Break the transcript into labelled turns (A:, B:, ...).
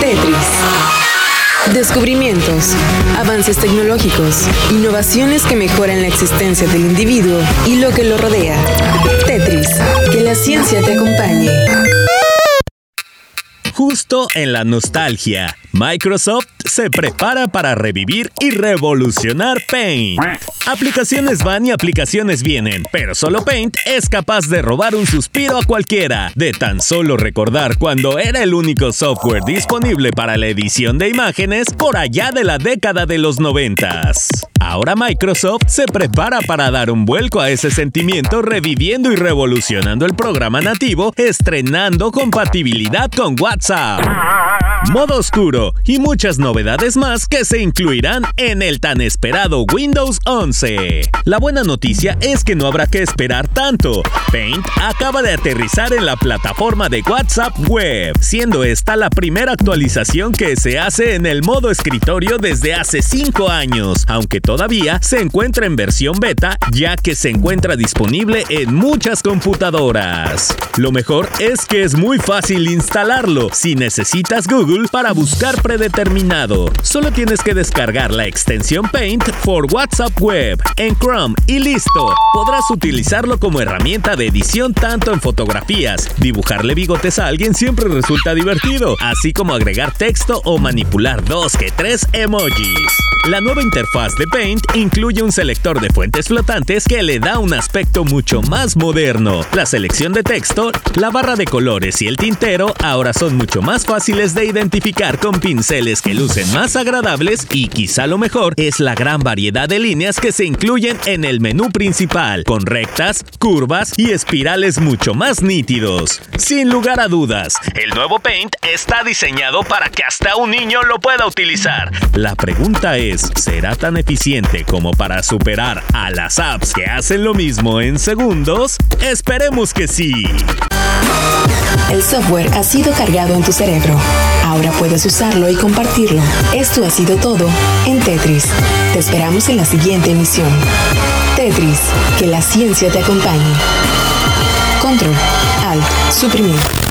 A: Tetris. Descubrimientos, avances tecnológicos, innovaciones que mejoran la existencia del individuo y lo que lo rodea. Tetris, que la ciencia te acompañe.
B: Justo en la nostalgia, Microsoft se prepara para revivir y revolucionar Paint. Aplicaciones van y aplicaciones vienen, pero solo Paint es capaz de robar un suspiro a cualquiera, de tan solo recordar cuando era el único software disponible para la edición de imágenes por allá de la década de los noventas. Ahora Microsoft se prepara para dar un vuelco a ese sentimiento reviviendo y revolucionando el programa nativo, estrenando compatibilidad con WhatsApp modo oscuro y muchas novedades más que se incluirán en el tan esperado Windows 11. La buena noticia es que no habrá que esperar tanto. Paint acaba de aterrizar en la plataforma de WhatsApp Web, siendo esta la primera actualización que se hace en el modo escritorio desde hace 5 años, aunque todavía se encuentra en versión beta ya que se encuentra disponible en muchas computadoras. Lo mejor es que es muy fácil instalarlo si necesitas Google para buscar predeterminado. Solo tienes que descargar la extensión Paint por WhatsApp Web en Chrome y listo. Podrás utilizarlo como herramienta de edición tanto en fotografías. Dibujarle bigotes a alguien siempre resulta divertido, así como agregar texto o manipular dos que tres emojis. La nueva interfaz de Paint incluye un selector de fuentes flotantes que le da un aspecto mucho más moderno. La selección de texto, la barra de colores y el tintero ahora son mucho más fáciles de identificar con pinceles que lucen más agradables y quizá lo mejor es la gran variedad de líneas que se incluyen en el menú principal, con rectas, curvas y espirales mucho más nítidos. Sin lugar a dudas, el nuevo Paint está diseñado para que hasta un niño lo pueda utilizar. La pregunta es, será tan eficiente como para superar a las apps que hacen lo mismo en segundos? Esperemos que sí.
A: El software ha sido cargado en tu cerebro. Ahora puedes usarlo y compartirlo. Esto ha sido todo en Tetris. Te esperamos en la siguiente emisión. Tetris, que la ciencia te acompañe. Control, Alt, suprimir.